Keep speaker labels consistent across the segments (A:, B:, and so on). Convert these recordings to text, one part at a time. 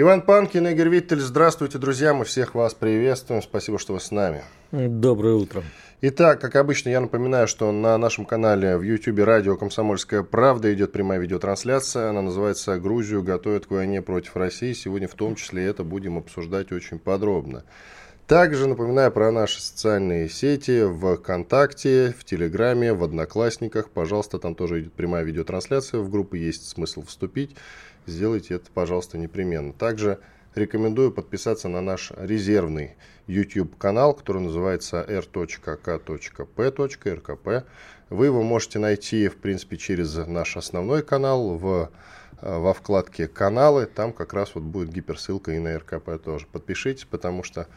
A: Иван Панкин, Игорь Виттель. Здравствуйте, друзья. Мы всех вас приветствуем. Спасибо, что вы с нами.
B: Доброе утро.
A: Итак, как обычно, я напоминаю, что на нашем канале в YouTube радио «Комсомольская правда» идет прямая видеотрансляция. Она называется «Грузию готовят к войне против России». Сегодня в том числе это будем обсуждать очень подробно. Также напоминаю про наши социальные сети в ВКонтакте, в Телеграме, в Одноклассниках. Пожалуйста, там тоже идет прямая видеотрансляция. В группы есть смысл вступить. Сделайте это, пожалуйста, непременно. Также рекомендую подписаться на наш резервный YouTube-канал, который называется r.k.p.rkp. Вы его можете найти, в принципе, через наш основной канал в, э, во вкладке «Каналы». Там как раз вот будет гиперссылка и на РКП тоже. Подпишитесь, потому что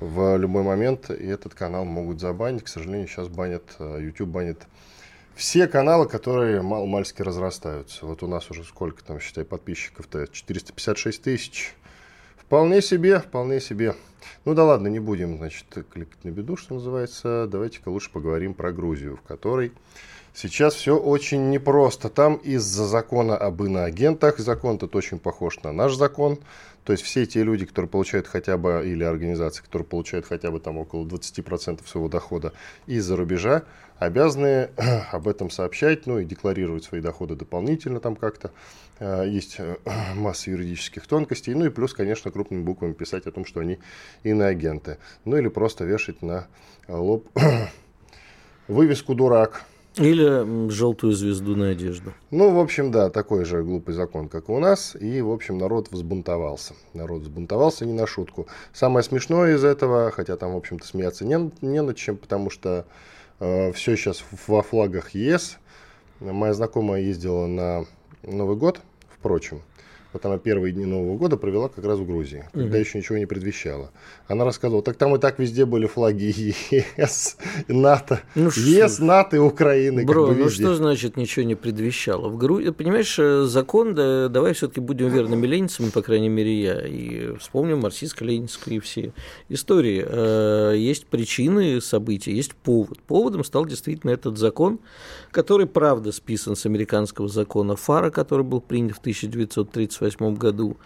A: в любой момент этот канал могут забанить. К сожалению, сейчас банят, э, YouTube банит все каналы, которые мал-мальски разрастаются. Вот у нас уже сколько там, считай, подписчиков-то? 456 тысяч. Вполне себе, вполне себе. Ну да ладно, не будем, значит, кликать на беду, что называется. Давайте-ка лучше поговорим про Грузию, в которой сейчас все очень непросто. Там из-за закона об иноагентах, закон тут очень похож на наш закон. То есть все те люди, которые получают хотя бы, или организации, которые получают хотя бы там около 20% своего дохода из-за рубежа, обязаны об этом сообщать, ну и декларировать свои доходы дополнительно там как-то. Э, есть э, масса юридических тонкостей. Ну и плюс, конечно, крупными буквами писать о том, что они иноагенты. Ну или просто вешать на лоб вывеску «Дурак».
B: Или желтую звезду на одежду.
A: Ну, в общем, да, такой же глупый закон, как и у нас. И, в общем, народ взбунтовался. Народ взбунтовался не на шутку. Самое смешное из этого, хотя там, в общем-то, смеяться не, не над чем, потому что э, все сейчас во флагах ЕС. Моя знакомая ездила на Новый год, впрочем вот она первые дни Нового года провела как раз в Грузии, угу. когда еще ничего не предвещало. Она рассказывала, так там и так везде были флаги ЕС, НАТО, ну, ЕС, НАТО и Украины.
B: Бро,
A: как бы
B: ну что значит ничего не предвещало? В Грузии, понимаешь, э, закон, да, давай все-таки будем верными ленинцами, по крайней мере я, и вспомним марксистско-ленинские все истории. Э, есть причины событий, есть повод. Поводом стал действительно этот закон, который, правда, списан с американского закона ФАРа, который был принят в 1938 1998 году.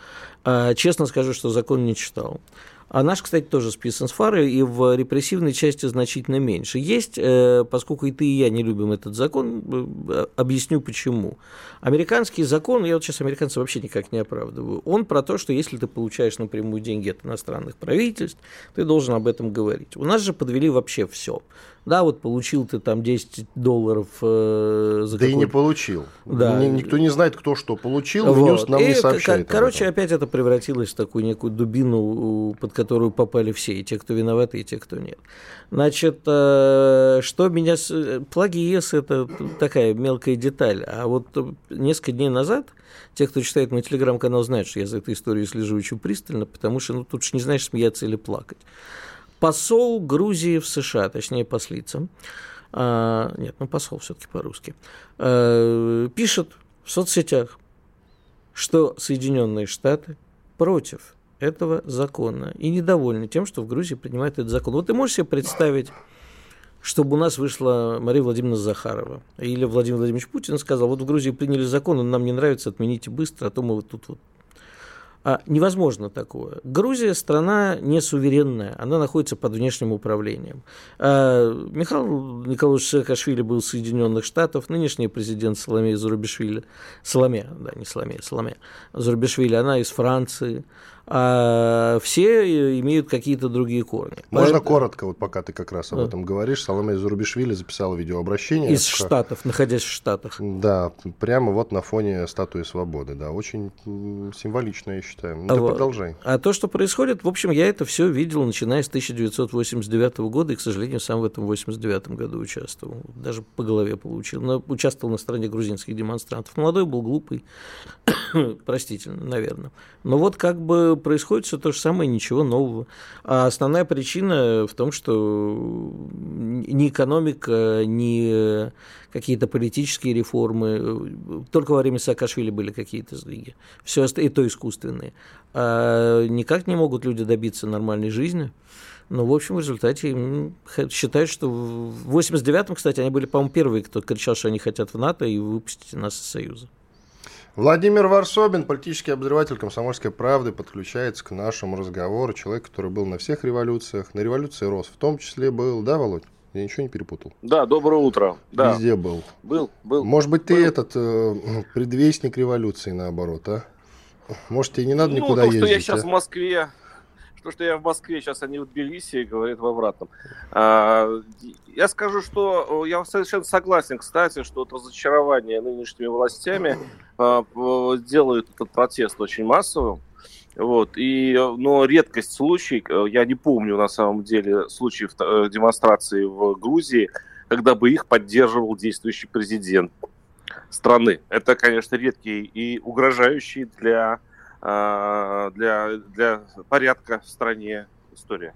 B: А, честно скажу, что закон не читал. А наш, кстати, тоже списан с фары, и в репрессивной части значительно меньше. Есть, э, поскольку и ты, и я не любим этот закон, э, объясню почему. Американский закон, я вот сейчас американцев вообще никак не оправдываю, он про то, что если ты получаешь напрямую деньги от иностранных правительств, ты должен об этом говорить. У нас же подвели вообще все. Да, вот получил ты там 10 долларов э,
A: за Да и не получил. Да. Никто не знает, кто что получил, вот. Ньюс нам и, не сообщает.
B: Короче, опять это превратилось в такую некую дубину, под которую попали все, и те, кто виноваты, и те, кто нет. Значит, э, что меня... Флаги ЕС – это такая мелкая деталь, а вот несколько дней назад те, кто читает мой телеграм-канал, знают, что я за этой историей слежу очень пристально, потому что ну, тут же не знаешь, смеяться или плакать. Посол Грузии в США, точнее послица, а, нет, ну посол все-таки по-русски, а, пишет в соцсетях, что Соединенные Штаты против этого закона и недовольны тем, что в Грузии принимают этот закон. Вот ты можешь себе представить, чтобы у нас вышла Мария Владимировна Захарова или Владимир Владимирович Путин сказал, вот в Грузии приняли закон, он нам не нравится, отмените быстро, а то мы вот тут вот а невозможно такое. Грузия страна не суверенная, она находится под внешним управлением. А Михаил Николаевич Саакашвили был Соединенных Штатов, нынешний президент Соломея Зарубишвили, Соломе, да, не Соломея, Соломе, Зарубишвили, она из Франции. А все имеют какие-то другие корни.
A: Можно Поэтому... коротко, вот пока ты как раз об этом говоришь, Соломея Зурубишвили записала видеообращение.
B: Из Штатов, находясь в Штатах.
A: Да, прямо вот на фоне статуи свободы, да, очень символично, я считаю. Ну, а, продолжай.
B: А то, что происходит, в общем, я это все видел, начиная с 1989 года, и, к сожалению, сам в этом 89 году участвовал. Даже по голове получил. Но участвовал на стороне грузинских демонстрантов. Молодой был, глупый, простительно, наверное. Но вот как бы происходит все то же самое, ничего нового. А основная причина в том, что ни экономика, ни какие-то политические реформы, только во время Саакашвили были какие-то сдвиги. Все и то искусственные. А никак не могут люди добиться нормальной жизни. Но, в общем, в результате считают, что в 89-м, кстати, они были, по-моему, первые, кто кричал, что они хотят в НАТО и выпустить нас из Союза.
A: Владимир Варсобин, политический обозреватель «Комсомольской правды», подключается к нашему разговору. Человек, который был на всех революциях, на революции рос в том числе был, да, Володь? Я ничего не перепутал.
C: Да, доброе утро. Да.
A: Везде был.
C: Был, был.
A: Может быть, ты был. этот э, предвестник революции, наоборот, а? Может, тебе не надо ну, никуда то, ездить?
C: что я сейчас а? в Москве, то, что я в Москве, сейчас они в Тбилиси, говорят в обратном. А, я скажу, что я совершенно согласен, кстати, что вот разочарование нынешними властями а, делает этот протест очень массовым. Вот, и, но редкость случаев, я не помню на самом деле случаев э, демонстрации в Грузии, когда бы их поддерживал действующий президент страны. Это, конечно, редкий и угрожающий для для, для порядка в стране история.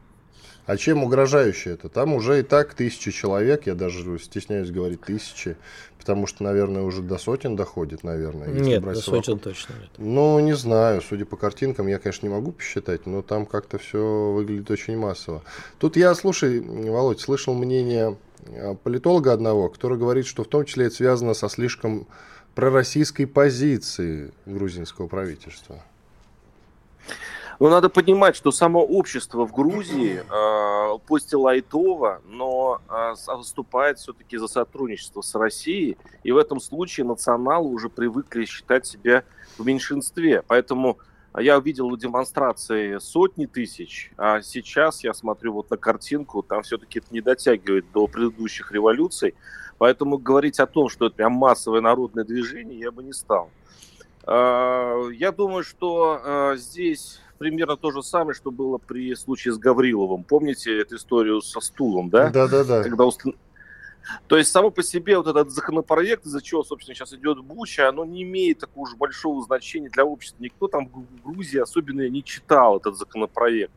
A: А чем угрожающе это? Там уже и так тысячи человек, я даже стесняюсь говорить тысячи, потому что, наверное, уже до сотен доходит, наверное.
B: Нет, до сотен точно нет.
A: Ну, не знаю, судя по картинкам, я, конечно, не могу посчитать, но там как-то все выглядит очень массово. Тут я, слушай, Володь, слышал мнение а, политолога одного, который говорит, что в том числе это связано со слишком пророссийской позиции грузинского правительства.
C: Но надо понимать, что само общество в Грузии, э, пусть и лайтово, но э, выступает все-таки за сотрудничество с Россией, и в этом случае националы уже привыкли считать себя в меньшинстве. Поэтому я увидел демонстрации сотни тысяч, а сейчас я смотрю вот на картинку, там все-таки это не дотягивает до предыдущих революций, поэтому говорить о том, что это прям массовое народное движение, я бы не стал. Э, я думаю, что э, здесь примерно то же самое, что было при случае с Гавриловым. Помните эту историю со стулом, да?
A: Да, да, да.
C: Когда уст... То есть само по себе вот этот законопроект, из-за чего, собственно, сейчас идет буча, оно не имеет такого уж большого значения для общества. Никто там в Грузии особенно не читал этот законопроект.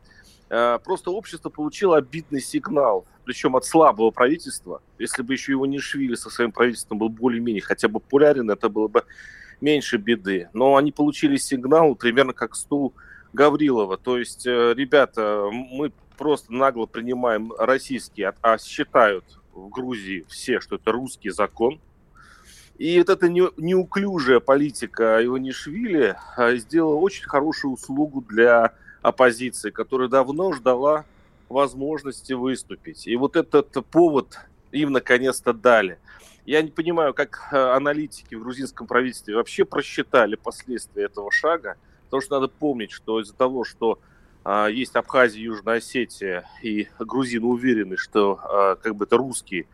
C: Э, просто общество получило обидный сигнал, причем от слабого правительства. Если бы еще его не швили со своим правительством был более-менее хотя бы популярен, это было бы меньше беды. Но они получили сигнал примерно как стул Гаврилова. То есть, э, ребята, мы просто нагло принимаем российский, а считают в Грузии все, что это русский закон. И вот эта неуклюжая политика Иванишвили а, сделала очень хорошую услугу для оппозиции, которая давно ждала возможности выступить. И вот этот повод им наконец-то дали. Я не понимаю, как э, аналитики в грузинском правительстве вообще просчитали последствия этого шага, потому что надо помнить, что из-за того, что а, есть Абхазия, Южная Осетия, и грузины уверены, что а, как бы это русские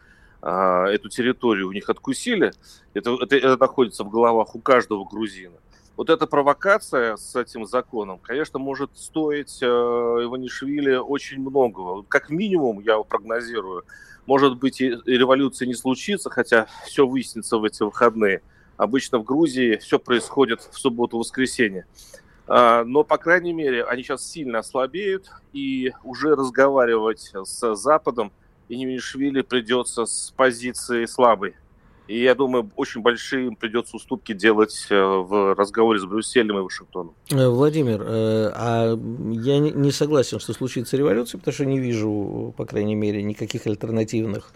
C: а, эту территорию у них откусили, это, это, это находится в головах у каждого грузина. Вот эта провокация с этим законом, конечно, может стоить э, Иванишвили очень многого. Как минимум, я прогнозирую, может быть, и революция не случится, хотя все выяснится в эти выходные. Обычно в Грузии все происходит в субботу-воскресенье. А, но, по крайней мере, они сейчас сильно ослабеют, и уже разговаривать с Западом Иньюнишвили придется с позиции слабой. И я думаю, очень большие им придется уступки делать э, в разговоре с Брюсселем и Вашингтоном.
B: Э, Владимир, э, а я не согласен, что случится революция, потому что не вижу, по крайней мере, никаких альтернативных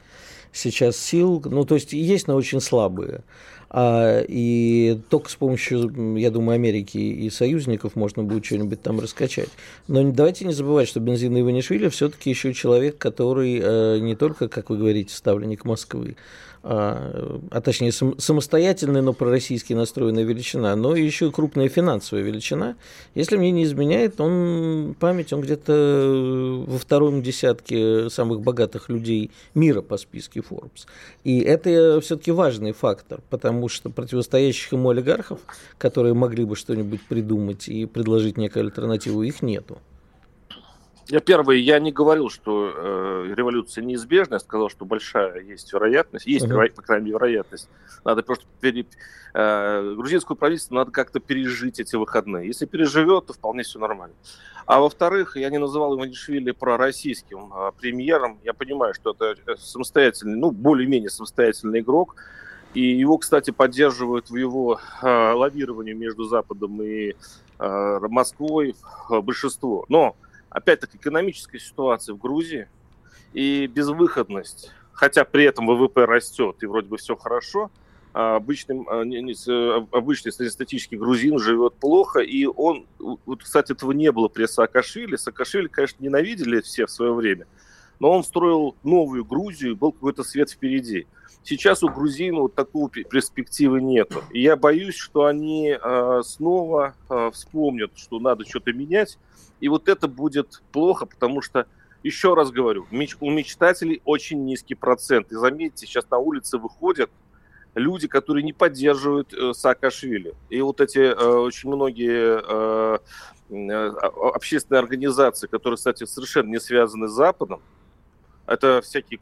B: сейчас сил. Ну, то есть есть, но очень слабые. А, и только с помощью, я думаю, Америки и союзников можно будет что-нибудь там раскачать. Но давайте не забывать, что Бензин Иванишвили все-таки еще человек, который не только, как вы говорите, ставленник Москвы, а, а точнее самостоятельная, но пророссийски настроенная величина, но еще и крупная финансовая величина. Если мне не изменяет, он память, он где-то во втором десятке самых богатых людей мира по списке Forbes. И это все-таки важный фактор, потому что противостоящих ему олигархов, которые могли бы что-нибудь придумать и предложить некую альтернативу, их нету.
C: Я первый, я не говорил, что э, революция неизбежна, я сказал, что большая есть вероятность, есть, uh-huh. по крайней мере, вероятность. Надо просто пере... э, грузинское правительство надо как-то пережить эти выходные. Если переживет, то вполне все нормально. А во-вторых, я не называл Иванишвили пророссийским э, премьером. Я понимаю, что это э, самостоятельный, ну, более-менее самостоятельный игрок. И его, кстати, поддерживают в его э, лавировании между Западом и э, Москвой э, большинство. Но опять-таки, экономическая ситуация в Грузии и безвыходность, хотя при этом ВВП растет и вроде бы все хорошо, а обычный, а, обычный среднестатический грузин живет плохо, и он, вот, кстати, этого не было при Саакашвили. Саакашвили, конечно, ненавидели все в свое время, но он строил новую Грузию, был какой-то свет впереди. Сейчас у грузин вот такого перспективы нет. Я боюсь, что они э, снова э, вспомнят, что надо что-то менять, и вот это будет плохо, потому что, еще раз говорю, у мечтателей очень низкий процент. И заметьте, сейчас на улице выходят люди, которые не поддерживают э, Саакашвили. И вот эти э, очень многие э, э, общественные организации, которые, кстати, совершенно не связаны с Западом, это всякие,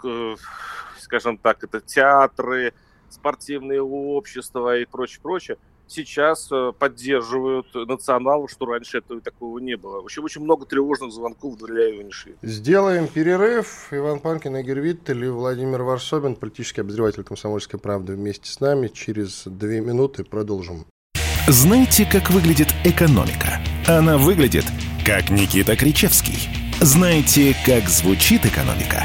C: скажем так, это театры, спортивные общества и прочее, прочее, сейчас э, поддерживают националов, что раньше этого такого не было. В общем, очень много тревожных звонков для Иванишвили.
A: Сделаем перерыв. Иван Панкин, Игорь Виттель и Владимир Варсобин, политический обозреватель «Комсомольской правды» вместе с нами. Через две минуты продолжим.
D: Знаете, как выглядит экономика? Она выглядит, как Никита Кричевский. Знаете, как звучит экономика?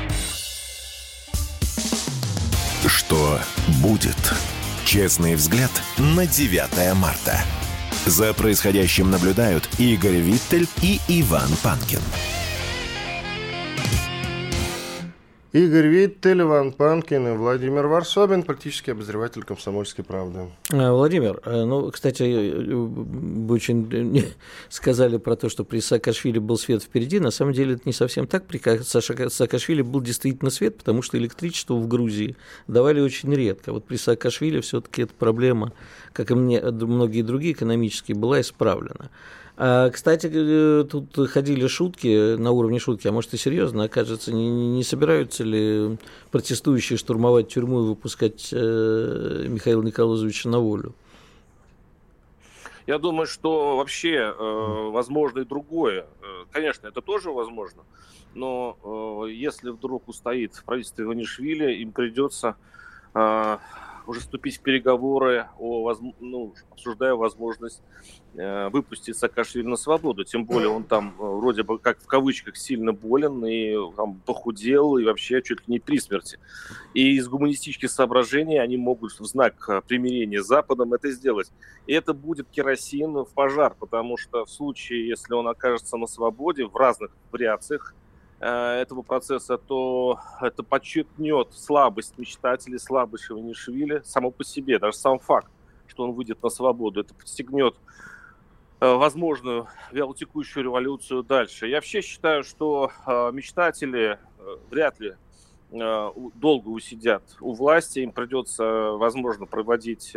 D: Будет? Честный взгляд на 9 марта. За происходящим наблюдают Игорь Виттель и Иван Панкин.
A: Игорь Виттель, Иван Панкин и Владимир Варсобин, политический обозреватель «Комсомольской правды».
B: А, Владимир, э, ну, кстати, э, вы очень сказали про то, что при Саакашвили был свет впереди. На самом деле это не совсем так. При Саакашвили был действительно свет, потому что электричество в Грузии давали очень редко. Вот при Саакашвили все-таки эта проблема, как и мне, многие другие экономические, была исправлена. А, кстати, э, тут ходили шутки на уровне шутки, а может и серьезно, окажется, не, не собираются ли протестующие штурмовать тюрьму и выпускать э, Михаила Николаевича на волю?
C: Я думаю, что вообще э, возможно и другое. Э, конечно, это тоже возможно, но э, если вдруг устоит правительство Иванишвили, им придется э, уже вступить в переговоры, о, ну, обсуждая возможность э, выпустить Саакашвили на свободу. Тем более он там э, вроде бы как в кавычках сильно болен и там похудел и вообще чуть ли не при смерти. И из гуманистических соображений они могут в знак э, примирения с Западом это сделать. И это будет керосин в пожар, потому что в случае, если он окажется на свободе в разных вариациях, этого процесса, то это подчеркнет слабость мечтателей, слабость Шеванишвили само по себе, даже сам факт, что он выйдет на свободу, это подстегнет э, возможную вялотекущую революцию дальше. Я вообще считаю, что э, мечтатели вряд ли долго усидят у власти, им придется, возможно, проводить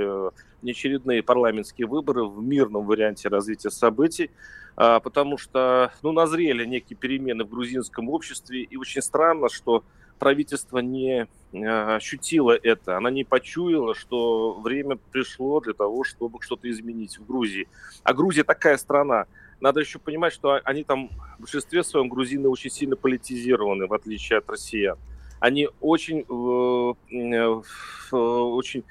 C: неочередные парламентские выборы в мирном варианте развития событий. А, потому что ну, назрели некие перемены в грузинском обществе, и очень странно, что правительство не а, ощутило это, она не почуяла, что время пришло для того, чтобы что-то изменить в Грузии. А Грузия такая страна. Надо еще понимать, что они там в большинстве своем грузины очень сильно политизированы, в отличие от россиян. Они очень, э, э, очень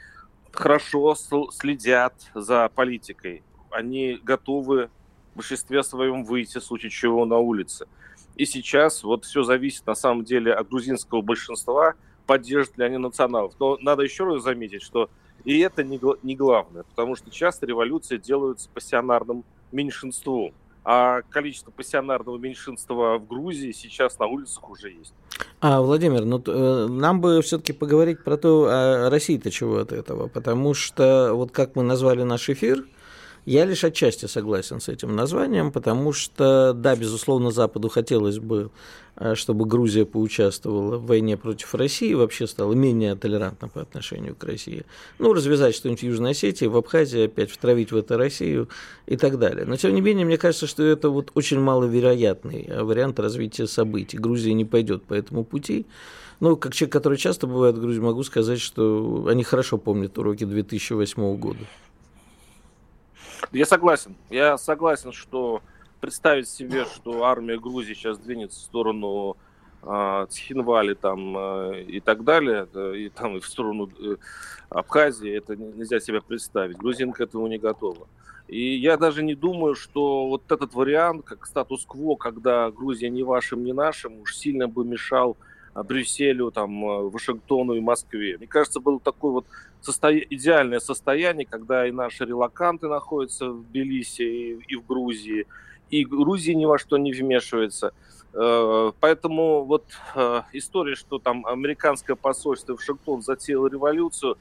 C: хорошо следят за политикой. Они готовы в большинстве своем выйти, в случае чего, на улице. И сейчас вот все зависит на самом деле от грузинского большинства, поддержат ли они националов. Но надо еще раз заметить, что и это не, не главное, потому что часто революции делаются пассионарным меньшинством. А количество пассионарного меньшинства в Грузии сейчас на улицах уже есть.
B: А, Владимир, ну э, нам бы все-таки поговорить про то, а Россия-то чего от этого, потому что вот как мы назвали наш эфир, я лишь отчасти согласен с этим названием, потому что, да, безусловно, Западу хотелось бы, э, чтобы Грузия поучаствовала в войне против России, вообще стала менее толерантна по отношению к России. Ну, развязать что-нибудь в Южной Осетии, в Абхазии, опять втравить в это Россию и так далее. Но, тем не менее, мне кажется, что это вот очень маловероятный э, вариант развития событий. Грузия не пойдет по этому пути. Ну, как человек, который часто бывает в Грузии, могу сказать, что они хорошо помнят уроки 2008 года.
C: Я согласен. Я согласен, что представить себе, что армия Грузии сейчас двинется в сторону э, Цхинвали там э, и так далее, да, и там и в сторону э, Абхазии, это нельзя себе представить. Грузин к этому не готова. И я даже не думаю, что вот этот вариант, как статус-кво, когда Грузия не вашим, не нашим, уж сильно бы мешал Брюсселю, там, э, Вашингтону и Москве. Мне кажется, было такое вот состо... идеальное состояние, когда и наши релаканты находятся в Тбилиси и, и в Грузии, и Грузия ни во что не вмешивается. Э, поэтому вот э, история, что там американское посольство в Вашингтон затеяло революцию,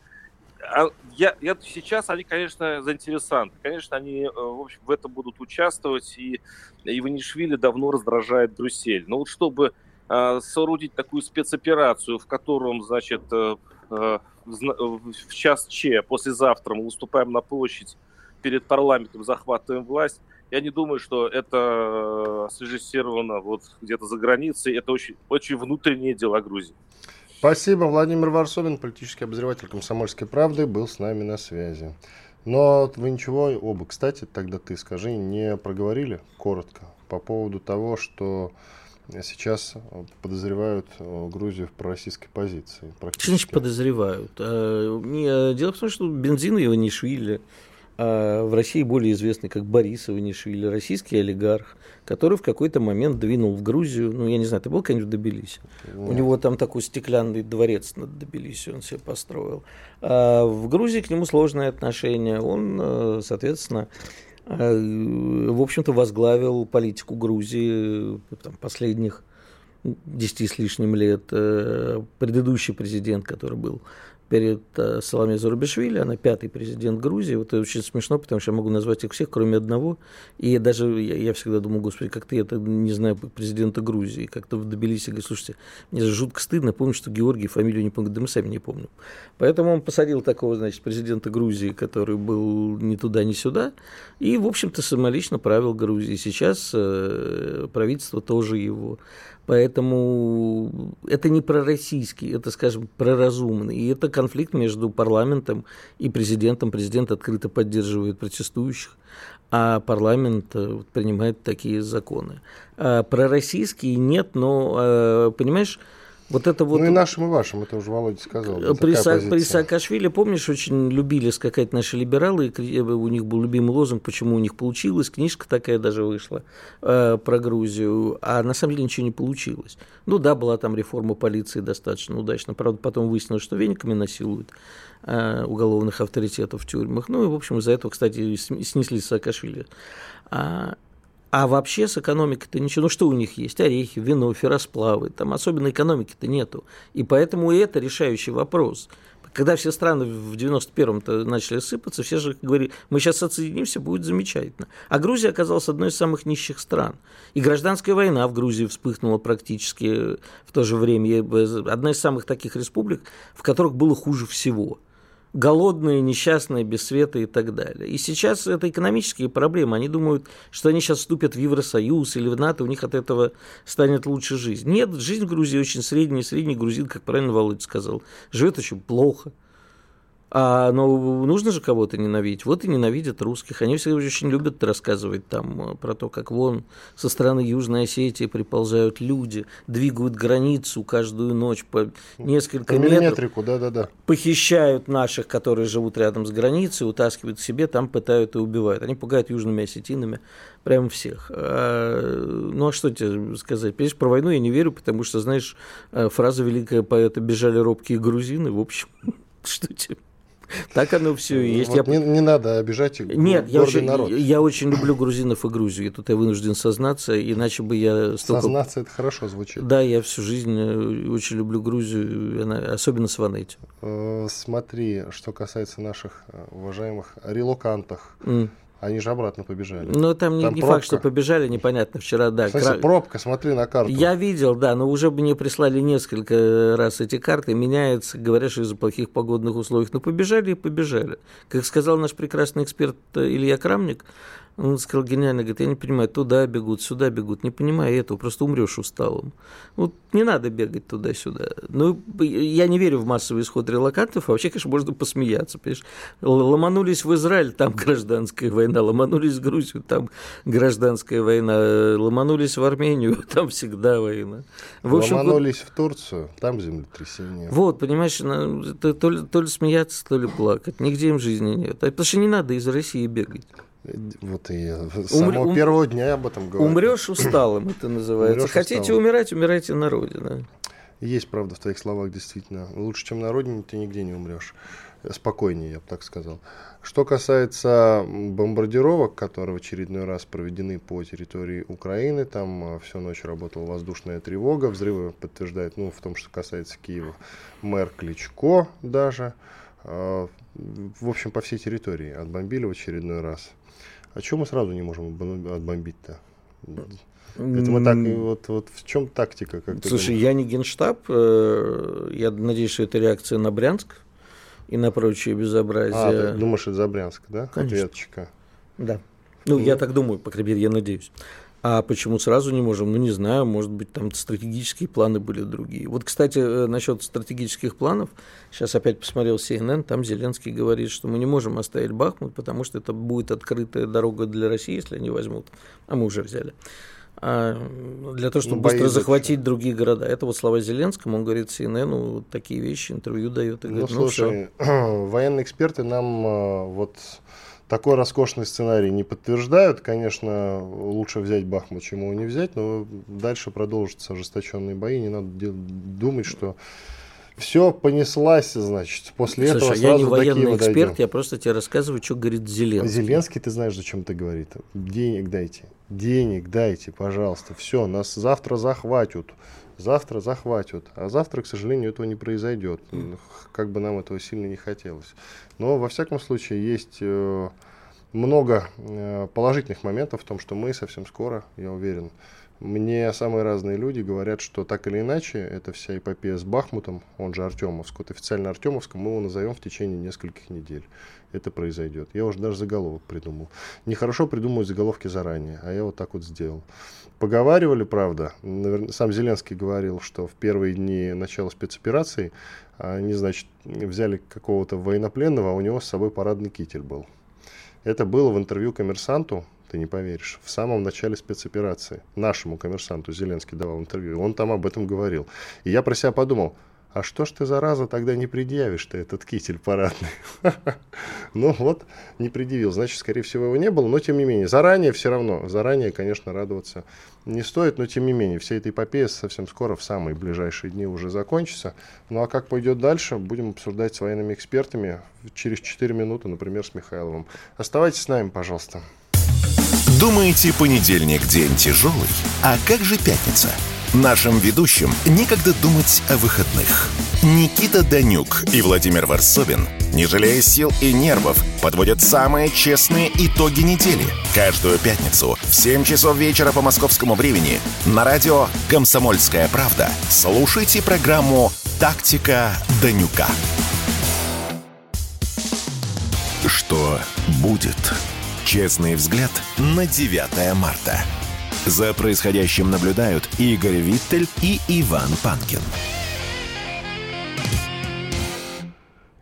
C: а я, я, сейчас они, конечно, заинтересанты. Конечно, они в, общем, в этом будут участвовать, и Иванишвили давно раздражает Брюссель. Но вот чтобы Э, соорудить такую спецоперацию, в котором, значит, э, э, в час Че, послезавтра мы выступаем на площадь перед парламентом, захватываем власть. Я не думаю, что это срежиссировано вот где-то за границей. Это очень, очень внутренние дела Грузии.
A: Спасибо. Владимир Варсобин, политический обозреватель «Комсомольской правды», был с нами на связи. Но вы ничего оба, кстати, тогда ты скажи, не проговорили коротко по поводу того, что сейчас э, подозревают э, Грузию в пророссийской позиции.
B: Что значит подозревают? А, дело в том, что бензин Иванишвили а в России более известный как Борис Иванишвили, российский олигарх, который в какой-то момент двинул в Грузию, ну, я не знаю, ты был когда-нибудь в Тбилиси? У него там такой стеклянный дворец над Тбилиси он себе построил. А в Грузии к нему сложное отношение. Он, э, соответственно, Э, в общем-то, возглавил политику Грузии э, там, последних десяти с лишним лет. Э, предыдущий президент, который был перед э, Соломей Зарубишвили, она пятый президент Грузии. Вот это очень смешно, потому что я могу назвать их всех, кроме одного. И даже я, я всегда думаю, господи, как ты это не знаю президента Грузии. Как-то в Тбилиси говорю, слушайте, мне жутко стыдно, помню, что Георгий фамилию не помню, да мы сами не помним. Поэтому он посадил такого, значит, президента Грузии, который был ни туда, ни сюда, и, в общем-то, самолично правил Грузией. Сейчас э, правительство тоже его. Поэтому это не пророссийский, это, скажем, проразумный. И это конфликт между парламентом и президентом. Президент открыто поддерживает протестующих, а парламент э, принимает такие законы. А пророссийские нет, но, э, понимаешь, вот это вот...
A: Ну и нашим, и вашим, это уже Володя сказал.
B: При, Са, при Саакашвили, помнишь, очень любили скакать наши либералы, и у них был любимый лозунг, почему у них получилось, книжка такая даже вышла э, про Грузию, а на самом деле ничего не получилось. Ну да, была там реформа полиции достаточно удачно, правда, потом выяснилось, что вениками насилуют э, уголовных авторитетов в тюрьмах, ну и, в общем, из-за этого, кстати, снесли Саакашвили. А, а вообще с экономикой-то ничего. Ну что у них есть? Орехи, вино, ферросплавы. Там особенно экономики-то нету. И поэтому и это решающий вопрос. Когда все страны в 91-м-то начали сыпаться, все же говорили, мы сейчас отсоединимся, будет замечательно. А Грузия оказалась одной из самых нищих стран. И гражданская война в Грузии вспыхнула практически в то же время. Одна из самых таких республик, в которых было хуже всего – голодные, несчастные, без света и так далее. И сейчас это экономические проблемы. Они думают, что они сейчас вступят в Евросоюз или в НАТО, у них от этого станет лучше жизнь. Нет, жизнь в Грузии очень средняя, средний грузин, как правильно Володя сказал, живет очень плохо. А, но нужно же кого-то ненавидеть. Вот и ненавидят русских. Они всегда очень любят рассказывать там э, про то, как вон со стороны Южной Осетии приползают люди, двигают границу каждую ночь по несколько
A: По
B: метров.
A: миллиметрику, да-да-да.
B: Похищают наших, которые живут рядом с границей, утаскивают к себе, там пытают и убивают. Они пугают южными осетинами прям всех. А, ну а что тебе сказать? Понимаешь, про войну я не верю, потому что, знаешь, э, фраза великая поэта «бежали робкие грузины», в общем, что тебе... Так оно все и есть.
A: Вот
B: я...
A: не, не надо обижать
B: Нет, я очень,
A: народ.
B: я очень люблю грузинов и Грузию. И тут я вынужден сознаться, иначе бы я столько...
A: Сознаться это хорошо звучит.
B: Да, я всю жизнь э, очень люблю Грузию, она- особенно Сванетти.
A: Э, Смотри, что касается наших э, уважаемых релокантах,
B: М.
A: они же обратно побежали.
B: Но там не,
A: Там
B: не факт,
A: пробка.
B: что побежали, непонятно. Вчера, да.
A: Кстати,
B: кра-
A: пробка, смотри на карту.
B: Я видел, да, но уже мне прислали несколько раз эти карты, меняются, говорят, что из-за плохих погодных условий. Но побежали и побежали. Как сказал наш прекрасный эксперт Илья Крамник, он сказал гениально, говорит, я не понимаю, туда бегут, сюда бегут, не понимаю этого, просто умрешь усталым. Вот не надо бегать туда-сюда. Ну, я не верю в массовый исход релокантов, а вообще, конечно, можно посмеяться, понимаешь? Ломанулись в Израиль, там гражданская война, ломанулись в Грузию, там гражданская война, ломанулись в Армению, там всегда война. В общем, вот-
A: Ломанулись в Турцию, там землетрясение.
B: вот, понимаешь, это то, ли, то ли смеяться, то ли плакать. Нигде им жизни нет. А Потому что не надо из России бегать.
A: Вот и с самого первого дня я об этом говорю.
B: Умрешь усталым, это называется.
A: Умрёшь
B: Хотите
A: усталым.
B: умирать, умирайте на родине.
A: Есть правда в твоих словах, действительно. Лучше, чем на родине, ты нигде не умрешь. Спокойнее, я бы так сказал. Что касается бомбардировок, которые в очередной раз проведены по территории Украины, там а, всю ночь работала воздушная тревога, взрывы подтверждает, ну, в том, что касается Киева, мэр Кличко даже. А, В общем, по всей территории отбомбили в очередной раз. А чего мы сразу не можем отбом- отбомбить-то? Это мы так, вот, вот в чем тактика? Как
B: Слушай, я не генштаб. э, Я надеюсь, что это реакция на Брянск и на прочие
A: А,
B: безобразия.
A: ты думаешь, это за Брянск, да?
B: Конечно.
A: Ответочка.
B: Да. Ну, я так думаю, по крайней мере, я надеюсь. А почему сразу не можем? Ну, не знаю, может быть, там стратегические планы были другие. Вот, кстати, э, насчет стратегических планов, сейчас опять посмотрел CNN, там Зеленский говорит, что мы не можем оставить Бахмут, потому что это будет открытая дорога для России, если они возьмут. А мы уже взяли. А для того, чтобы
A: Ну,
B: быстро захватить другие города. Это вот слова Зеленскому, он говорит CNN, вот такие вещи, интервью дает. И
A: Ну,
B: говорит, ну,
A: слушай, военные эксперты нам э, вот такой роскошный сценарий не подтверждают. Конечно, лучше взять Бахмут, чем его не взять, но дальше продолжатся ожесточенные бои. Не надо думать, что все понеслась, значит, после этого
B: Слушай, я не
A: до
B: военный
A: Киева
B: эксперт,
A: дойдем.
B: я просто тебе рассказываю, что говорит Зеленский.
A: Зеленский, ты знаешь, зачем это говорит? Денег дайте. Денег дайте, пожалуйста. Все, нас завтра захватят. Завтра захватят. А завтра, к сожалению, этого не произойдет. Как бы нам этого сильно не хотелось. Но, во всяком случае, есть э, много э, положительных моментов в том, что мы совсем скоро, я уверен, мне самые разные люди говорят, что так или иначе, эта вся эпопея с Бахмутом, он же Артемовск, вот официально Артемовском, мы его назовем в течение нескольких недель. Это произойдет. Я уже даже заголовок придумал. Нехорошо придумывать заголовки заранее, а я вот так вот сделал. Поговаривали, правда, навер- сам Зеленский говорил, что в первые дни начала спецоперации они, значит, взяли какого-то военнопленного, а у него с собой парадный китель был. Это было в интервью коммерсанту, ты не поверишь, в самом начале спецоперации. Нашему коммерсанту Зеленский давал интервью, он там об этом говорил. И я про себя подумал, а что ж ты, зараза, тогда не предъявишь-то этот китель парадный? Ну вот, не предъявил. Значит, скорее всего, его не было, но тем не менее, заранее все равно, заранее, конечно, радоваться не стоит, но тем не менее, вся эта эпопея совсем скоро, в самые ближайшие дни уже закончится. Ну а как пойдет дальше, будем обсуждать с военными экспертами через 4 минуты, например, с Михайловым. Оставайтесь с нами, пожалуйста.
D: Думаете, понедельник день тяжелый? А как же пятница? Нашим ведущим некогда думать о выходных. Никита Данюк и Владимир Варсобин, не жалея сил и нервов, подводят самые честные итоги недели. Каждую пятницу в 7 часов вечера по московскому времени на радио «Комсомольская правда» слушайте программу «Тактика Данюка». Что будет? Честный взгляд на 9 марта. За происходящим наблюдают Игорь Виттель и Иван Панкин.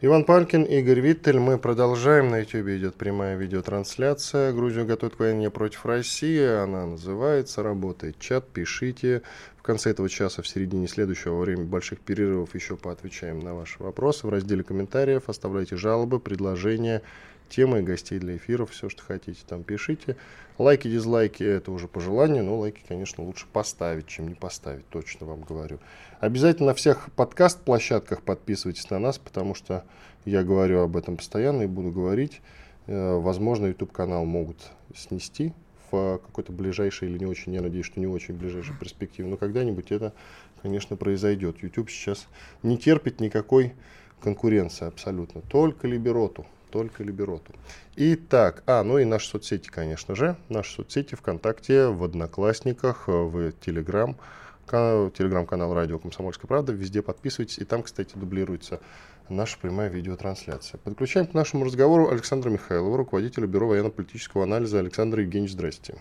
A: Иван Панкин, Игорь Виттель. Мы продолжаем. На YouTube идет прямая видеотрансляция. Грузию готовит к войне против России. Она называется, работает чат. Пишите. В конце этого часа, в середине следующего, во время больших перерывов, еще поотвечаем на ваши вопросы. В разделе комментариев оставляйте жалобы, предложения, темы, гостей для эфиров, все, что хотите, там пишите. Лайки, дизлайки, это уже по желанию, но лайки, конечно, лучше поставить, чем не поставить, точно вам говорю. Обязательно на всех подкаст-площадках подписывайтесь на нас, потому что я говорю об этом постоянно и буду говорить. Э, возможно, YouTube-канал могут снести в какой-то ближайшей или не очень, я надеюсь, что не очень ближайшей перспективе, но когда-нибудь это, конечно, произойдет. YouTube сейчас не терпит никакой конкуренции абсолютно, только либероту только Либероту. Итак, а, ну и наши соцсети, конечно же. Наши соцсети ВКонтакте, в Одноклассниках, в Телеграм, телеграм-канал Радио Комсомольская правда. Везде подписывайтесь. И там, кстати, дублируется наша прямая видеотрансляция. Подключаем к нашему разговору Александра Михайлова, руководителя Бюро военно-политического анализа. Александр Евгеньевич, здрасте.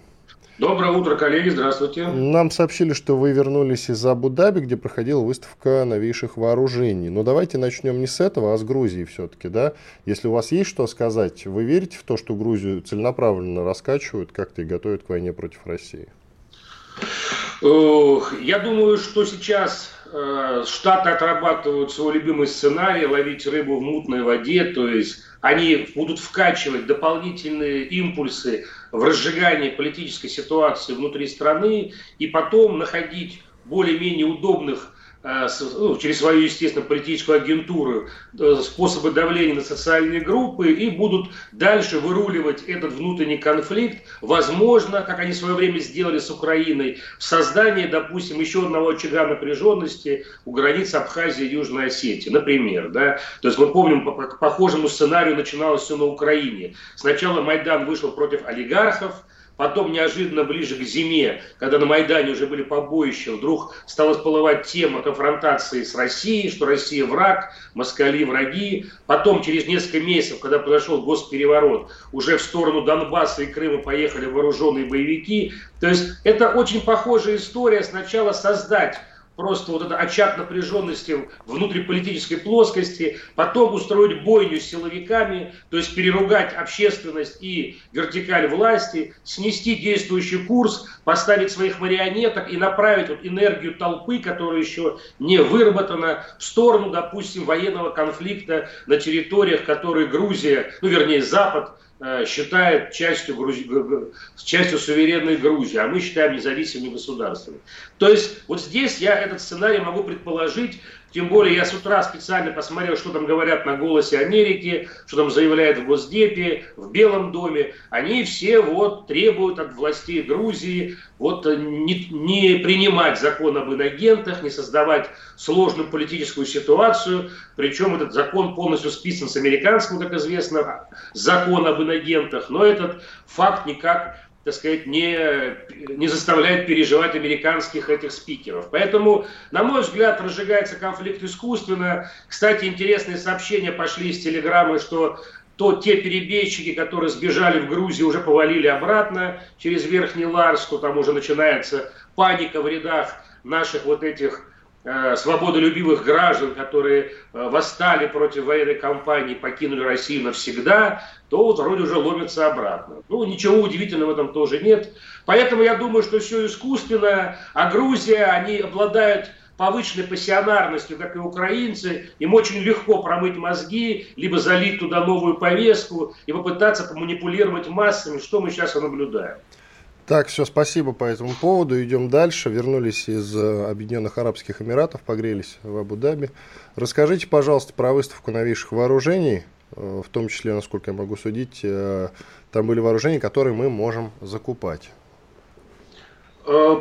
E: Доброе утро, коллеги, здравствуйте.
A: Нам сообщили, что вы вернулись из Абу-Даби, где проходила выставка новейших вооружений. Но давайте начнем не с этого, а с Грузии все-таки, да? Если у вас есть что сказать, вы верите в то, что Грузию целенаправленно раскачивают как-то и готовят к войне против России?
E: Я думаю, что сейчас э, Штаты отрабатывают свой любимый сценарий ловить рыбу в мутной воде, то есть они будут вкачивать дополнительные импульсы в разжигании политической ситуации внутри страны и потом находить более-менее удобных через свою, естественно, политическую агентуру э, способы давления на социальные группы и будут дальше выруливать этот внутренний конфликт, возможно, как они в свое время сделали с Украиной, в создании, допустим, еще одного очага напряженности у границ Абхазии и Южной Осетии, например. Да? То есть мы помним, по похожему сценарию начиналось все на Украине. Сначала Майдан вышел против олигархов, Потом неожиданно ближе к зиме, когда на Майдане уже были побоища, вдруг стала всплывать тема конфронтации с Россией, что Россия враг, москали враги. Потом через несколько месяцев, когда произошел госпереворот, уже в сторону Донбасса и Крыма поехали вооруженные боевики. То есть это очень похожая история сначала создать просто вот этот очаг напряженности внутриполитической плоскости, потом устроить бойню с силовиками, то есть переругать общественность и вертикаль власти, снести действующий курс, поставить своих марионеток и направить вот энергию толпы, которая еще не выработана, в сторону, допустим, военного конфликта на территориях, которые Грузия, ну вернее Запад, считает частью, Грузи... частью суверенной Грузии, а мы считаем независимыми государствами. То есть вот здесь я этот сценарий могу предположить, тем более я с утра специально посмотрел, что там говорят на «Голосе Америки», что там заявляют в Госдепе, в Белом доме. Они все вот требуют от властей Грузии вот не, не принимать закон об инагентах, не создавать сложную политическую ситуацию. Причем этот закон полностью списан с американским, как известно, закон об инагентах. Но этот факт никак так сказать, не, не заставляет переживать американских этих спикеров. Поэтому, на мой взгляд, разжигается конфликт искусственно. Кстати, интересные сообщения пошли из телеграммы, что то те перебежчики, которые сбежали в Грузию, уже повалили обратно через Верхний Ларс, что там уже начинается паника в рядах наших вот этих свободолюбивых граждан, которые э, восстали против военной кампании, покинули Россию навсегда, то вот вроде уже ломятся обратно. Ну, ничего удивительного в этом тоже нет. Поэтому я думаю, что все искусственно, а Грузия, они обладают повышенной пассионарностью, как и украинцы, им очень легко промыть мозги, либо залить туда новую повестку и попытаться поманипулировать массами, что мы сейчас и наблюдаем.
A: Так, все, спасибо по этому поводу. Идем дальше. Вернулись из э, Объединенных Арабских Эмиратов, погрелись в Абу-Даби. Расскажите, пожалуйста, про выставку новейших вооружений, э, в том числе, насколько я могу судить, э, там были вооружения, которые мы можем закупать.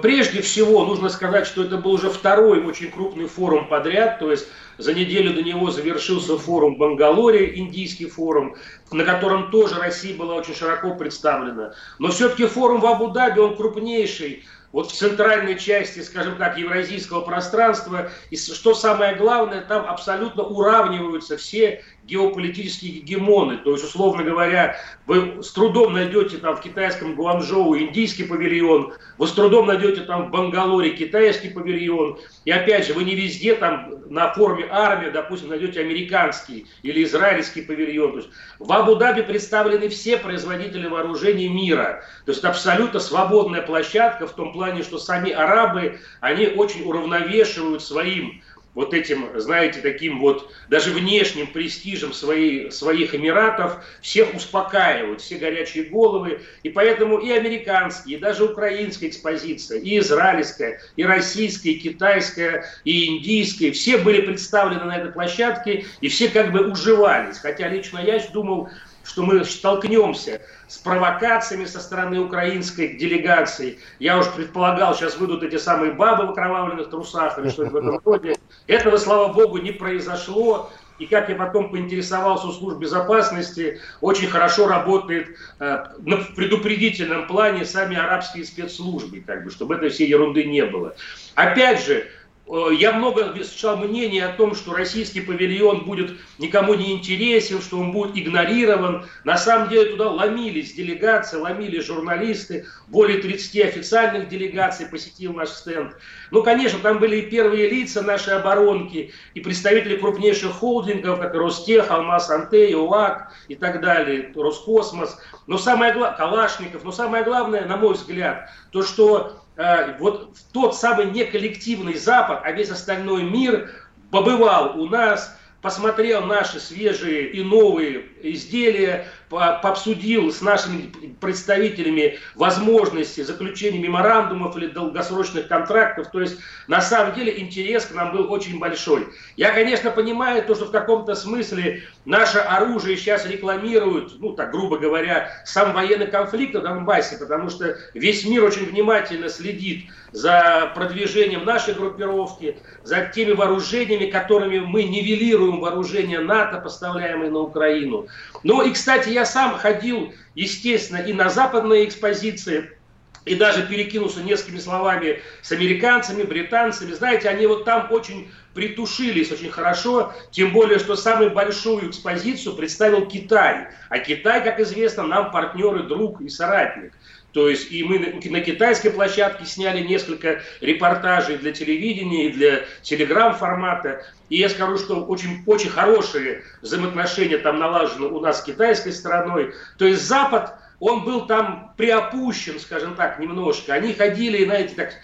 E: Прежде всего, нужно сказать, что это был уже второй очень крупный форум подряд, то есть за неделю до него завершился форум в Бангалоре, индийский форум, на котором тоже Россия была очень широко представлена. Но все-таки форум в Абу-Даби, он крупнейший вот в центральной части, скажем так, евразийского пространства. И что самое главное, там абсолютно уравниваются все геополитические гегемоны. То есть, условно говоря, вы с трудом найдете там в китайском Гуанчжоу индийский павильон, вы с трудом найдете там в Бангалоре китайский павильон. И опять же, вы не везде там на форме армии, допустим, найдете американский или израильский павильон. То есть, в Абу-Даби представлены все производители вооружений мира. То есть, абсолютно свободная площадка в том плане, что сами арабы, они очень уравновешивают своим вот этим, знаете, таким вот даже внешним престижем своей, своих Эмиратов всех успокаивают, все горячие головы. И поэтому и американские, и даже украинская экспозиция, и израильская, и российская, и китайская, и индийская, все были представлены на этой площадке, и все как бы уживались. Хотя лично я думал, что мы столкнемся с провокациями со стороны украинской делегации. Я уж предполагал, сейчас выйдут эти самые бабы в окровавленных трусах или что-то в этом роде. Этого, слава богу, не произошло. И как я потом поинтересовался у служб безопасности, очень хорошо работает э, в предупредительном плане сами арабские спецслужбы, как бы, чтобы этой всей ерунды не было. Опять же, я много встречал мнений о том, что российский павильон будет никому не интересен, что он будет игнорирован. На самом деле туда ломились делегации, ломились журналисты. Более 30 официальных делегаций посетил наш стенд. Ну, конечно, там были и первые лица нашей оборонки, и представители крупнейших холдингов, как Ростех, Алмаз Антей, УАК и так далее, Роскосмос. Но самое главное, Калашников, но самое главное, на мой взгляд, то, что Э, вот тот самый неколлективный Запад, а весь остальной мир побывал у нас, посмотрел наши свежие и новые изделия, пообсудил с нашими представителями возможности заключения меморандумов или долгосрочных контрактов. То есть, на самом деле, интерес к нам был очень большой. Я, конечно, понимаю то, что в каком-то смысле наше оружие сейчас рекламируют, ну, так грубо говоря, сам военный конфликт в Донбассе, потому что весь мир очень внимательно следит за продвижением нашей группировки, за теми вооружениями, которыми мы нивелируем вооружения НАТО, поставляемые на Украину. Ну и, кстати, я сам ходил, естественно, и на западные экспозиции, и даже перекинулся несколькими словами с американцами, британцами. Знаете, они вот там очень притушились очень хорошо, тем более, что самую большую экспозицию представил Китай. А Китай, как известно, нам партнер и друг и соратник. То есть и мы на китайской площадке сняли несколько репортажей для телевидения и для телеграм-формата. И я скажу, что очень, очень хорошие взаимоотношения там налажены у нас с китайской стороной. То есть Запад, он был там приопущен, скажем так, немножко. Они ходили, знаете, так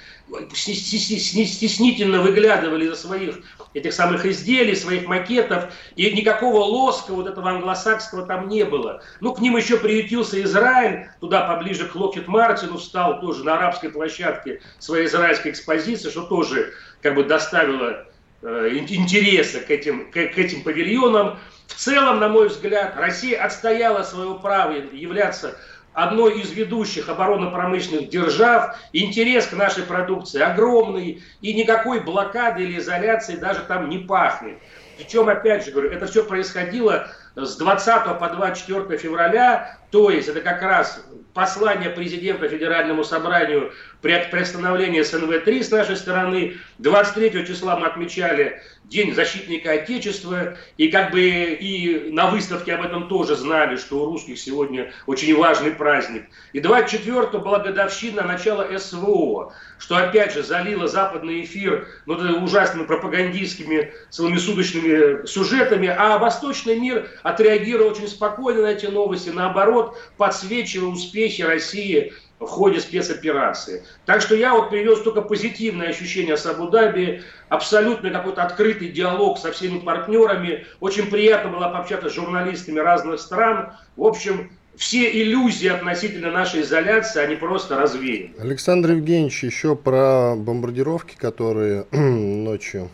E: стеснительно выглядывали за своих этих самых изделий, своих макетов, и никакого лоска вот этого англосакского там не было. Ну, к ним еще приютился Израиль, туда поближе к Локет Мартину встал тоже на арабской площадке своей израильской экспозиции, что тоже как бы доставило э, интереса к этим, к, к этим павильонам. В целом, на мой взгляд, Россия отстояла свое право являться одной из ведущих оборонно-промышленных держав, интерес к нашей продукции огромный, и никакой блокады или изоляции даже там не пахнет. Причем, опять же говорю, это все происходило с 20 по 24 февраля, то есть это как раз послание президента Федеральному собранию при приостановлении СНВ-3 с нашей стороны. 23 числа мы отмечали День защитника Отечества, и как бы и на выставке об этом тоже знали, что у русских сегодня очень важный праздник. И 24 была годовщина начала СВО, что опять же залило западный эфир ну, ужасными пропагандистскими целомесуточными сюжетами, а восточный мир отреагировал очень спокойно на эти новости, наоборот, подсвечивая успехи России в ходе спецоперации. Так что я вот привез только позитивное ощущение с Абу-Даби, абсолютно какой-то открытый диалог со всеми партнерами. Очень приятно было пообщаться с журналистами разных стран. В общем, все иллюзии относительно нашей изоляции, они просто развеяны.
A: Александр Евгеньевич, еще про бомбардировки, которые ночью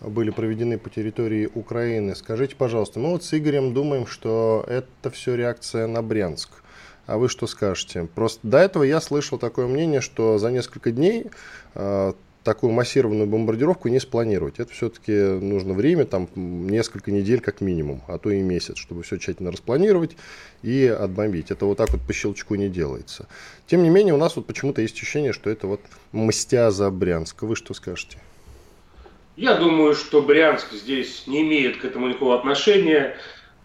A: были проведены по территории Украины. Скажите, пожалуйста, мы вот с Игорем думаем, что это все реакция на Брянск. А вы что скажете? Просто до этого я слышал такое мнение, что за несколько дней э, такую массированную бомбардировку не спланировать. Это все-таки нужно время, там несколько недель как минимум, а то и месяц, чтобы все тщательно распланировать и отбомбить. Это вот так вот по щелчку не делается. Тем не менее, у нас вот почему-то есть ощущение, что это вот мстя за Брянск. Вы что скажете?
E: Я думаю, что Брянск здесь не имеет к этому никакого отношения.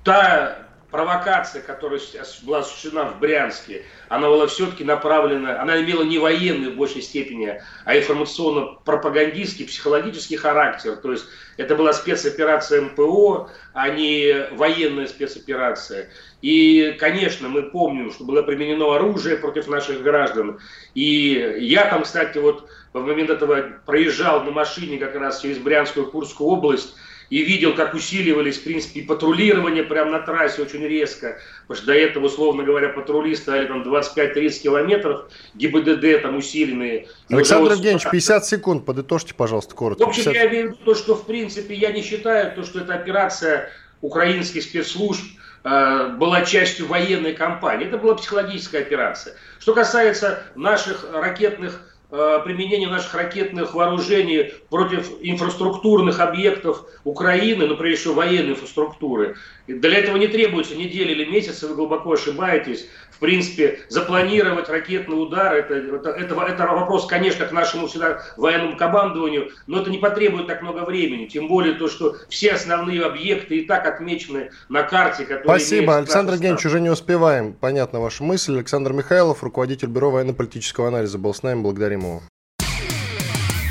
E: Та провокация, которая была осуществлена в Брянске, она была все-таки направлена, она имела не военный в большей степени, а информационно-пропагандистский, психологический характер. То есть это была спецоперация МПО, а не военная спецоперация. И, конечно, мы помним, что было применено оружие против наших граждан. И я там, кстати, вот в момент этого проезжал на машине как раз через Брянскую Курскую область, и видел, как усиливались, в принципе, патрулирование прямо на трассе очень резко, потому что до этого, условно говоря, патрули стояли там 25-30 километров, ГИБДД там усиленные.
A: Александр вот... Евгеньевич, 50 секунд, подытожьте, пожалуйста, коротко.
E: В общем, 50... я имею в виду то, что, в принципе, я не считаю, то, что эта операция украинских спецслужб э, была частью военной кампании. Это была психологическая операция. Что касается наших ракетных применение наших ракетных вооружений против инфраструктурных объектов Украины, ну, прежде всего военной инфраструктуры. Для этого не требуется недели или месяцы, вы глубоко ошибаетесь принципе, запланировать ракетный удар, это, это, это, это вопрос, конечно, к нашему всегда военному командованию, но это не потребует так много времени. Тем более то, что все основные объекты и так отмечены на карте.
A: Спасибо, Александр Евгеньевич, уже не успеваем. Понятна ваша мысль. Александр Михайлов, руководитель Бюро военно-политического анализа, был с нами. Благодарим его.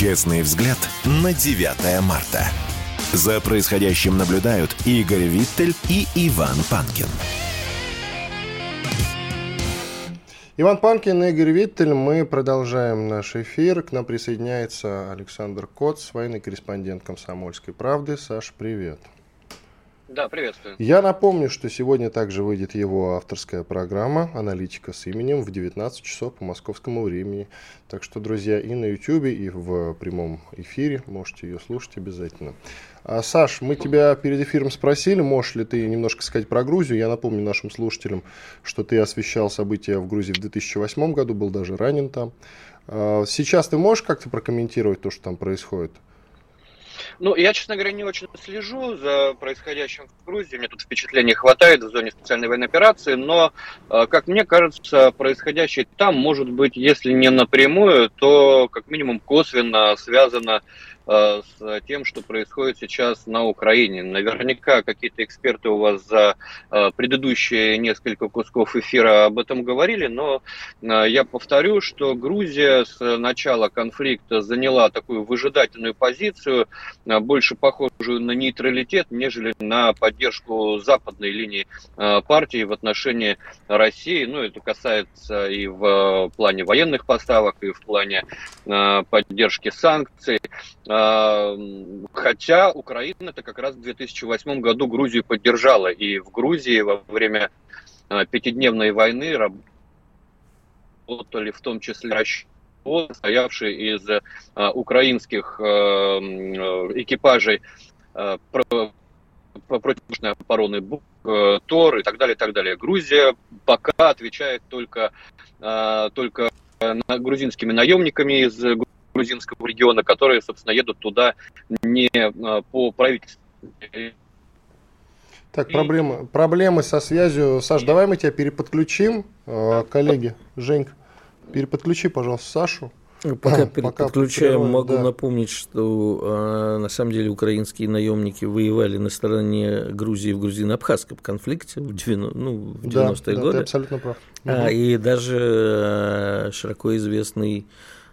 D: Честный взгляд на 9 марта. За происходящим наблюдают Игорь Виттель и Иван Панкин.
A: Иван Панкин, Игорь Виттель. Мы продолжаем наш эфир. К нам присоединяется Александр Коц, военный корреспондент «Комсомольской правды». Саш, привет.
F: Да, приветствую.
A: Я напомню, что сегодня также выйдет его авторская программа «Аналитика с именем» в 19 часов по московскому времени. Так что, друзья, и на YouTube, и в прямом эфире можете ее слушать обязательно. А, Саш, мы тебя перед эфиром спросили, можешь ли ты немножко сказать про Грузию. Я напомню нашим слушателям, что ты освещал события в Грузии в 2008 году, был даже ранен там. А, сейчас ты можешь как-то прокомментировать то, что там происходит?
F: Ну, я, честно говоря, не очень слежу за происходящим в Грузии. Мне тут впечатлений хватает в зоне специальной военной операции, но, э, как мне кажется, происходящее там может быть, если не напрямую, то как минимум косвенно связано Э, с тем, что происходит сейчас на Украине. Наверняка какие-то эксперты у вас за э, предыдущие несколько кусков эфира об этом говорили, но э, я повторю, что Грузия с начала конфликта заняла такую выжидательную позицию, больше похожую на нейтралитет, нежели на поддержку западной линии партии в отношении России. Ну, это касается и в плане военных поставок, и в плане поддержки санкций. Хотя Украина это как раз в 2008 году Грузию поддержала. И в Грузии во время а, пятидневной войны работали в том числе расчеты, стоявшие из а, украинских а, экипажей противоположной обороны ТОР и так далее, и так далее. Грузия пока отвечает только, только грузинскими наемниками из грузинского региона, которые, собственно, едут туда не а, по правительству.
A: Так, проблемы, проблемы со связью. Саш, давай мы тебя переподключим, э, коллеги. Женька, переподключи, пожалуйста, Сашу.
B: Пока подключаем, могу да. напомнить, что э, на самом деле украинские наемники воевали на стороне Грузии в грузино-абхазском конфликте в, 90, ну, в 90-е да, годы. Да, ты
A: абсолютно прав.
B: А, угу. И даже э, широко известный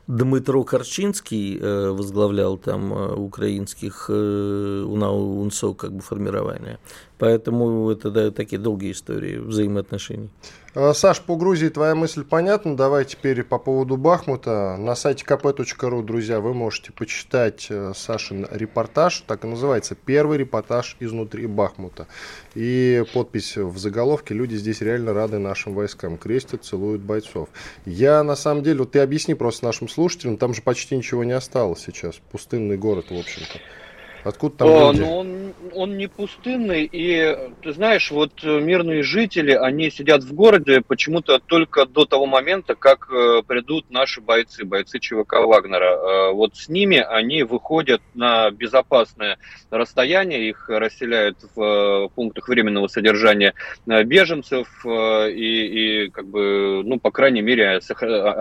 B: Дмитро Корчинский э, возглавлял там э, украинских э, УНСО как бы формирование. Поэтому это да, такие долгие истории взаимоотношений.
A: Э, Саш, по Грузии твоя мысль понятна. Давай теперь по поводу Бахмута. На сайте kp.ru, друзья, вы можете почитать э, Сашин репортаж. Так и называется. Первый репортаж изнутри Бахмута. И подпись в заголовке. Люди здесь реально рады нашим войскам. Крестят, целуют бойцов. Я на самом деле, вот ты объясни просто нашим слушателям, там же почти ничего не осталось сейчас. Пустынный город, в общем-то. Откуда там О, люди?
F: Ну, он, он не пустынный, и ты знаешь, вот мирные жители, они сидят в городе почему-то только до того момента, как э, придут наши бойцы, бойцы ЧВК Вагнера. Э, вот с ними они выходят на безопасное расстояние, их расселяют в э, пунктах временного содержания беженцев, и, и как бы, ну, по крайней мере,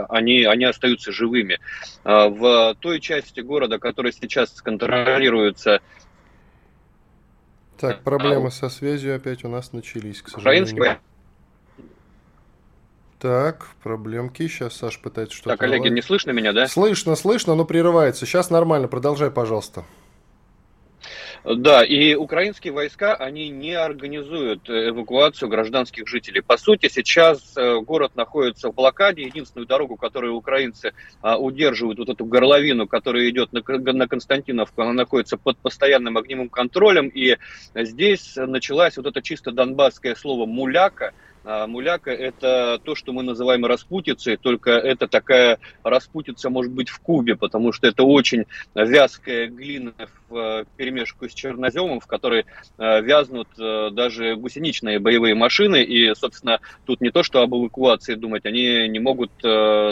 F: они, они остаются живыми. В той части города, которая сейчас контролируется
A: так, проблемы со связью опять у нас начались, к сожалению. Украинский так, проблемки. Сейчас Саш пытается что-то...
F: Так, коллеги, не слышно меня, да?
A: Слышно, слышно, но прерывается. Сейчас нормально, продолжай, пожалуйста.
F: Да, и украинские войска, они не организуют эвакуацию гражданских жителей. По сути, сейчас э, город находится в блокаде. Единственную дорогу, которую украинцы а, удерживают, вот эту горловину, которая идет на, на Константиновку, она находится под постоянным огневым контролем. И здесь началась вот это чисто донбасское слово «муляка», муляка – это то, что мы называем распутицей, только это такая распутица может быть в кубе, потому что это очень вязкая глина в э, перемешку с черноземом, в которой э, вязнут э, даже гусеничные боевые машины. И, собственно, тут не то, что об эвакуации думать, они не могут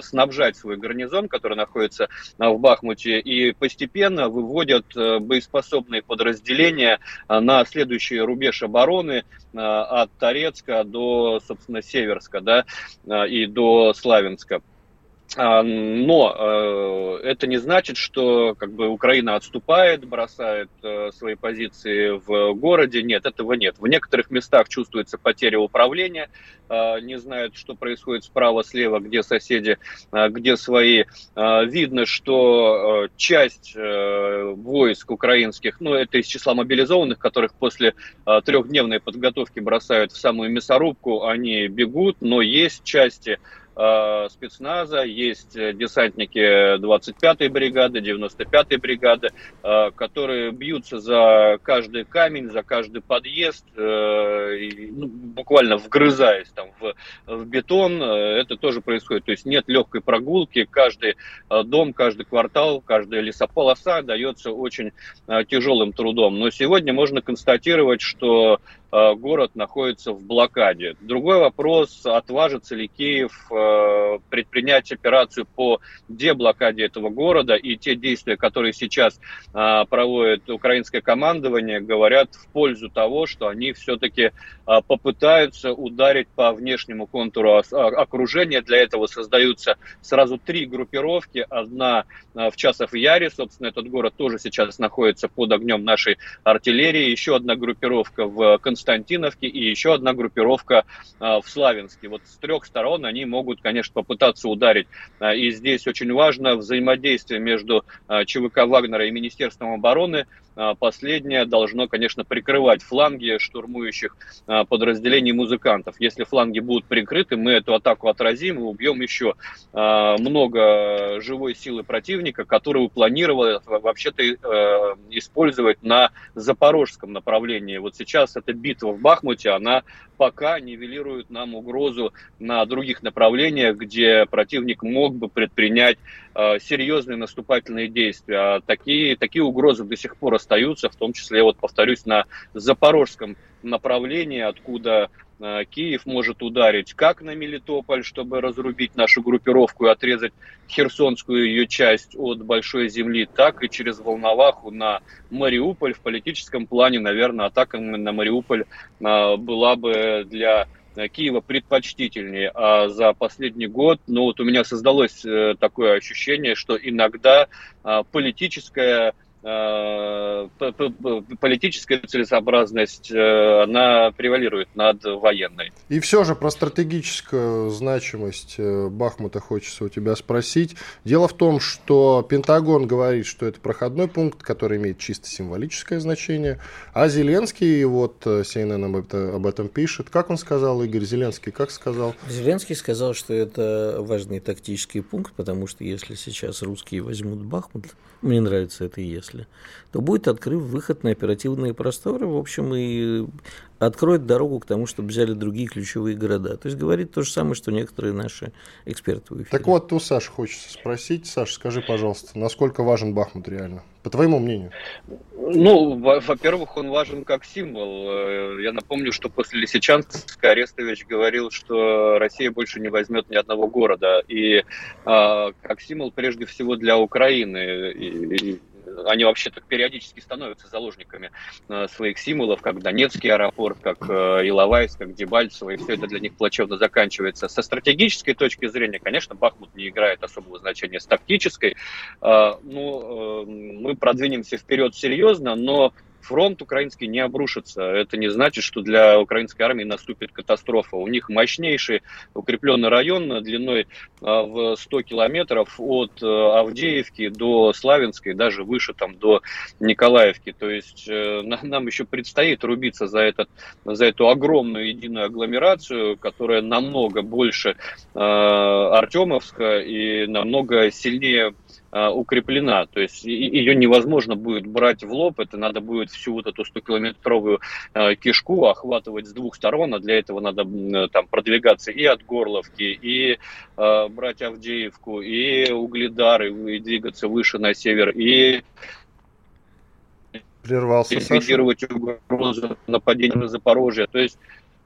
F: снабжать свой гарнизон, который находится в Бахмуте, и постепенно выводят боеспособные подразделения на следующий рубеж обороны от Торецка до собственно, Северска, да, а, и до Славянска. А, но э, это не значит, что как бы Украина отступает, бросает э, свои позиции в городе. Нет, этого нет. В некоторых местах чувствуется потеря управления, э, не знают, что происходит справа, слева, где соседи, где свои. Видно, что часть войск украинских, ну это из числа мобилизованных, которых после трехдневной подготовки бросают в самую мясорубку, они бегут, но есть части спецназа, есть э, десантники 25-й бригады, 95-й бригады, э, которые бьются за каждый камень, за каждый подъезд, ну, буквально вгрызаясь там в, в бетон. Это тоже происходит. То есть нет легкой прогулки. Каждый дом, каждый квартал, каждая лесополоса дается очень тяжелым трудом. Но сегодня можно констатировать, что Э, город находится в блокаде. Другой вопрос, отважится ли Киев э, предпринять операцию по деблокаде этого города, и те действия, которые сейчас э, проводит украинское командование, говорят в пользу того, что они все-таки попытаются ударить по внешнему контуру окружения. Для этого создаются сразу три группировки. Одна в Часов Яре, собственно, этот город тоже сейчас находится под огнем нашей артиллерии. Еще одна группировка в Константинополе Константиновке и еще одна группировка а, в Славянске. Вот с трех сторон они могут, конечно, попытаться ударить. А, и здесь очень важно взаимодействие между а, ЧВК Вагнера и Министерством обороны. Последнее должно, конечно, прикрывать фланги штурмующих подразделений музыкантов. Если фланги будут прикрыты, мы эту атаку отразим и убьем еще много живой силы противника, которую планировали вообще-то э, использовать на запорожском направлении. Вот сейчас эта битва в Бахмуте, она пока нивелирует нам угрозу на других направлениях, где противник мог бы предпринять серьезные наступательные действия. А такие, такие угрозы до сих пор остаются, в том числе, вот повторюсь, на запорожском направлении, откуда Э, Киев может ударить как на Мелитополь, чтобы разрубить нашу группировку и отрезать херсонскую ее часть от большой земли, так и через Волноваху на Мариуполь. В политическом плане, наверное, атака на Мариуполь э, была бы для Киева предпочтительнее. А за последний год, ну вот у меня создалось э, такое ощущение, что иногда политическая Э, политическая целесообразность, э, она превалирует над военной.
A: И все же про стратегическую значимость э, Бахмута хочется у тебя спросить. Дело в том, что Пентагон говорит, что это проходной пункт, который имеет чисто символическое значение, а Зеленский, вот CNN об, это, об этом пишет. Как он сказал, Игорь Зеленский, как сказал?
B: Зеленский сказал, что это важный тактический пункт, потому что если сейчас русские возьмут Бахмут, мне нравится это «если», неприятеля, то будет открыт выход на оперативные просторы, в общем, и откроет дорогу к тому, чтобы взяли другие ключевые города. То есть говорит то же самое, что некоторые наши эксперты в эфире.
A: Так вот, у Саши хочется спросить. Саша, скажи, пожалуйста, насколько важен Бахмут реально? По твоему мнению?
F: Ну, во-первых, он важен как символ. Э, я напомню, что после Лисичанска Арестович говорил, что Россия больше не возьмет ни одного города. И э, как символ прежде всего для Украины. И, они вообще так периодически становятся заложниками э, своих символов, как Донецкий аэропорт, как э, Иловайск, как Дебальцево, и все это для них плачевно заканчивается. Со стратегической точки зрения, конечно, Бахмут не играет особого значения с тактической. Э, ну, мы продвинемся вперед серьезно, но фронт украинский не обрушится. Это не значит, что для украинской армии наступит катастрофа. У них мощнейший укрепленный район длиной а, в 100 километров от э, Авдеевки до Славянской, даже выше там до Николаевки. То есть э, нам еще предстоит рубиться за, этот, за эту огромную единую агломерацию, которая намного больше э, Артемовска и намного сильнее а, укреплена. То есть ее невозможно будет брать в лоб, это надо будет всю вот эту 100-километровую а, кишку охватывать с двух сторон, а для этого надо там продвигаться и от Горловки, и э, брать Авдеевку, и Угледары, и двигаться выше на север, и
A: прервался
F: ликвидировать угрозу нападения на Запорожье. То есть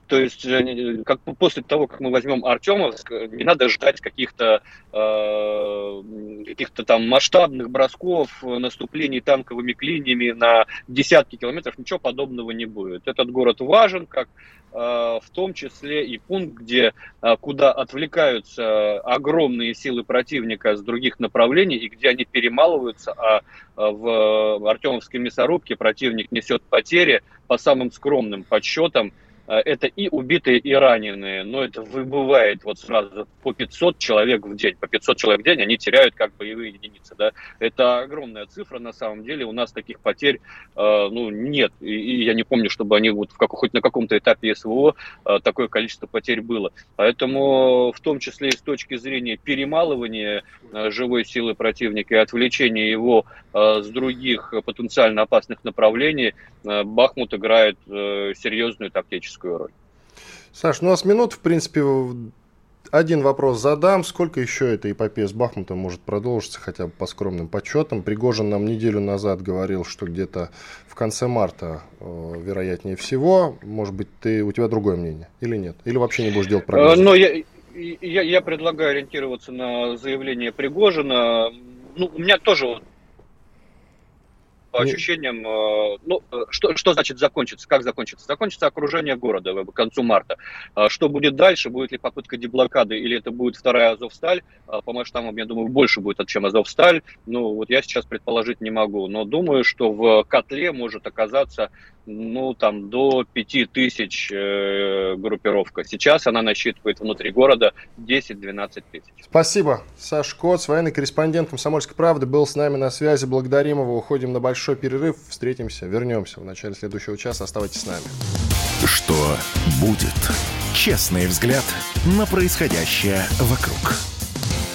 F: то есть э, как, после того, как мы возьмем Артемовск, не надо ждать каких-то э, каких-то там масштабных бросков, наступлений танковыми клиниями на десятки километров. Ничего подобного не будет. Этот город важен, как э, в том числе и пункт, где э, куда отвлекаются огромные силы противника с других направлений и где они перемалываются, а в Артемовской мясорубке противник несет потери по самым скромным подсчетам Э, это и убитые, и раненые, но это выбывает вот сразу по 500 человек в день. По 500 человек в день они теряют как боевые единицы. Да? Это огромная цифра на самом деле. У нас таких потерь э, ну, нет. И, и я не помню, чтобы они вот в как, хоть на каком-то этапе СВО э, такое количество потерь было. Поэтому в том числе и с точки зрения перемалывания э, живой силы противника и отвлечения его э, с других потенциально опасных направлений, э, Бахмут играет э, серьезную тактическую критическую роль.
A: Саш, ну у нас минут, в принципе, один вопрос задам. Сколько еще эта эпопея с Бахмутом может продолжиться, хотя бы по скромным подсчетам? Пригожин нам неделю назад говорил, что где-то в конце марта, э, вероятнее всего. Может быть, ты, у тебя другое мнение или нет? Или вообще не будешь делать прогноз?
F: Э, но я, я, я предлагаю ориентироваться на заявление Пригожина. Ну, у меня тоже по ощущениям, э, ну, э, что, что значит закончится, как закончится? Закончится окружение города к концу марта. А что будет дальше? Будет ли попытка деблокады или это будет вторая Азовсталь? А по масштабам, я думаю, больше будет, чем Азовсталь. Ну, вот я сейчас предположить не могу, но думаю, что в котле может оказаться ну, там, до 5000 э, группировка. Сейчас она насчитывает внутри города 10-12 тысяч.
A: Спасибо. Саш Коц, военный корреспондент «Комсомольской правды», был с нами на связи. Благодарим его. Уходим на большой перерыв. Встретимся, вернемся в начале следующего часа. Оставайтесь с нами.
D: Что будет? Честный взгляд на происходящее вокруг.